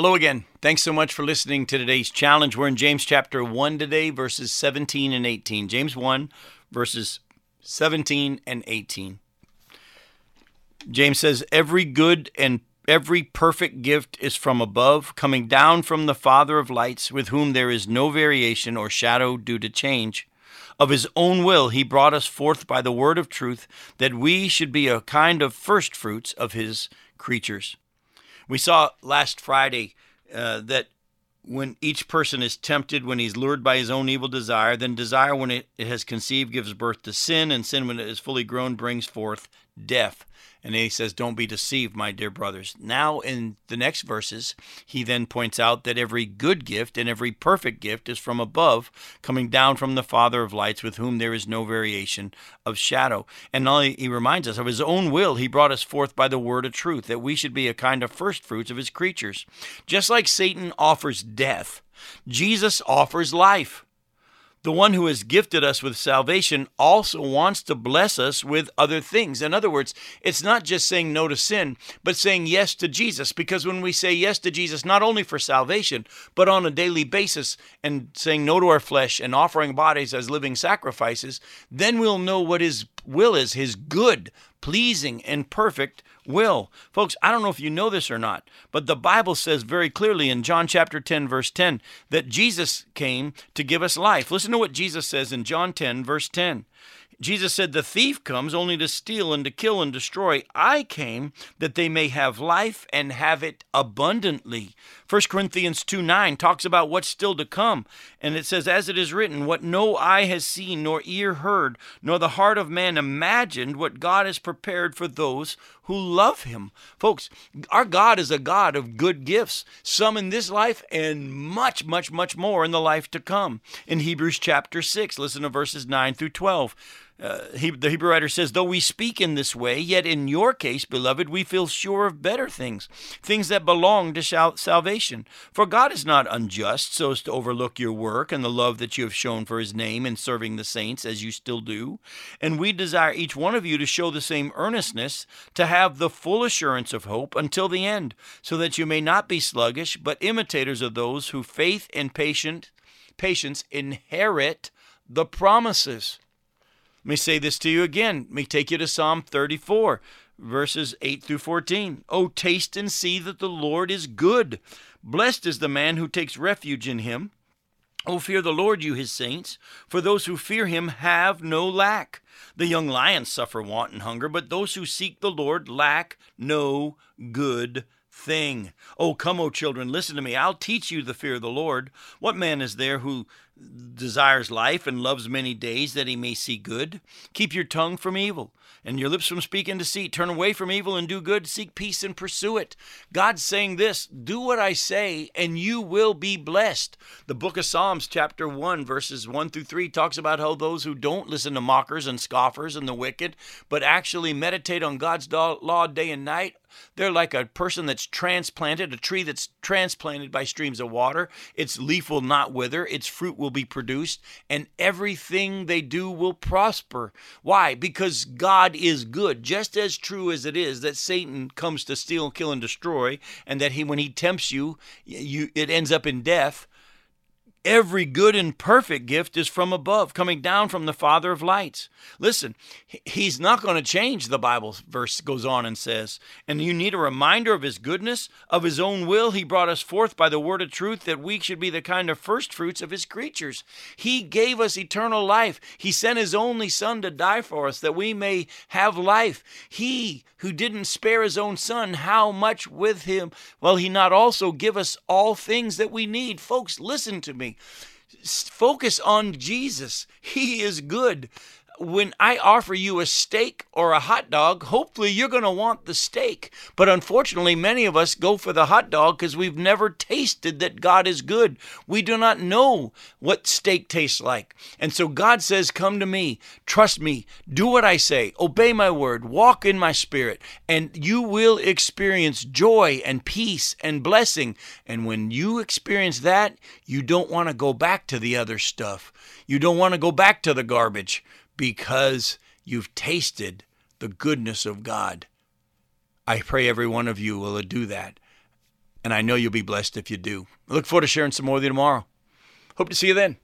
Hello again. Thanks so much for listening to today's challenge. We're in James chapter 1 today, verses 17 and 18. James 1, verses 17 and 18. James says, Every good and every perfect gift is from above, coming down from the Father of lights, with whom there is no variation or shadow due to change. Of his own will, he brought us forth by the word of truth, that we should be a kind of first fruits of his creatures. We saw last Friday uh, that when each person is tempted, when he's lured by his own evil desire, then desire, when it, it has conceived, gives birth to sin, and sin, when it is fully grown, brings forth death. And he says, Don't be deceived, my dear brothers. Now, in the next verses, he then points out that every good gift and every perfect gift is from above, coming down from the Father of lights, with whom there is no variation of shadow. And only he reminds us of his own will, he brought us forth by the word of truth, that we should be a kind of first fruits of his creatures. Just like Satan offers death, Jesus offers life. The one who has gifted us with salvation also wants to bless us with other things. In other words, it's not just saying no to sin, but saying yes to Jesus. Because when we say yes to Jesus, not only for salvation, but on a daily basis, and saying no to our flesh and offering bodies as living sacrifices, then we'll know what His will is, His good, pleasing, and perfect will. Folks, I don't know if you know this or not, but the Bible says very clearly in John chapter 10, verse 10, that Jesus came to give us life. Listen to what Jesus says in John 10, verse 10. Jesus said, The thief comes only to steal and to kill and destroy. I came that they may have life and have it abundantly. 1 Corinthians 2 9 talks about what's still to come. And it says, As it is written, what no eye has seen, nor ear heard, nor the heart of man imagined, what God has prepared for those who love him. Folks, our God is a God of good gifts, some in this life and much, much, much more in the life to come. In Hebrews chapter 6, listen to verses 9 through 12. Uh, he, the Hebrew writer says, Though we speak in this way, yet in your case, beloved, we feel sure of better things, things that belong to salvation. For God is not unjust so as to overlook your work and the love that you have shown for his name in serving the saints, as you still do. And we desire each one of you to show the same earnestness, to have the full assurance of hope until the end, so that you may not be sluggish, but imitators of those who faith and patient, patience inherit the promises. Let me say this to you again. Let me take you to Psalm 34, verses 8 through 14. Oh, taste and see that the Lord is good. Blessed is the man who takes refuge in him. Oh, fear the Lord, you his saints, for those who fear him have no lack. The young lions suffer want and hunger, but those who seek the Lord lack no good thing. Oh, come, O children, listen to me. I'll teach you the fear of the Lord. What man is there who desires life and loves many days that he may see good? Keep your tongue from evil and your lips from speaking deceit. Turn away from evil and do good. Seek peace and pursue it. God's saying this do what I say, and you will be blessed. The book of Psalms, chapter 1, verses 1 through 3, talks about how those who don't listen to mockers and scoffers and the wicked, but actually meditate on God's law day and night, they're like a person that's transplanted, a tree that's transplanted by streams of water. Its leaf will not wither, its fruit will be produced, and everything they do will prosper. Why? Because God God is good, just as true as it is that Satan comes to steal, kill, and destroy, and that he, when he tempts you, you it ends up in death. Every good and perfect gift is from above, coming down from the Father of lights. Listen, he's not going to change, the Bible verse goes on and says. And you need a reminder of his goodness, of his own will. He brought us forth by the word of truth that we should be the kind of first fruits of his creatures. He gave us eternal life. He sent his only Son to die for us that we may have life. He who didn't spare his own Son, how much with him will he not also give us all things that we need? Folks, listen to me. Focus on Jesus. He is good when I offer you a steak or a hot dog, hopefully you're going to want the steak. But unfortunately, many of us go for the hot dog because we've never tasted that God is good. We do not know what steak tastes like. And so God says, Come to me, trust me, do what I say, obey my word, walk in my spirit, and you will experience joy and peace and blessing. And when you experience that, you don't want to go back to the other stuff. You don't want to go back to the garbage because you've tasted the goodness of God. I pray every one of you will do that. and I know you'll be blessed if you do. I look forward to sharing some more with you tomorrow. Hope to see you then.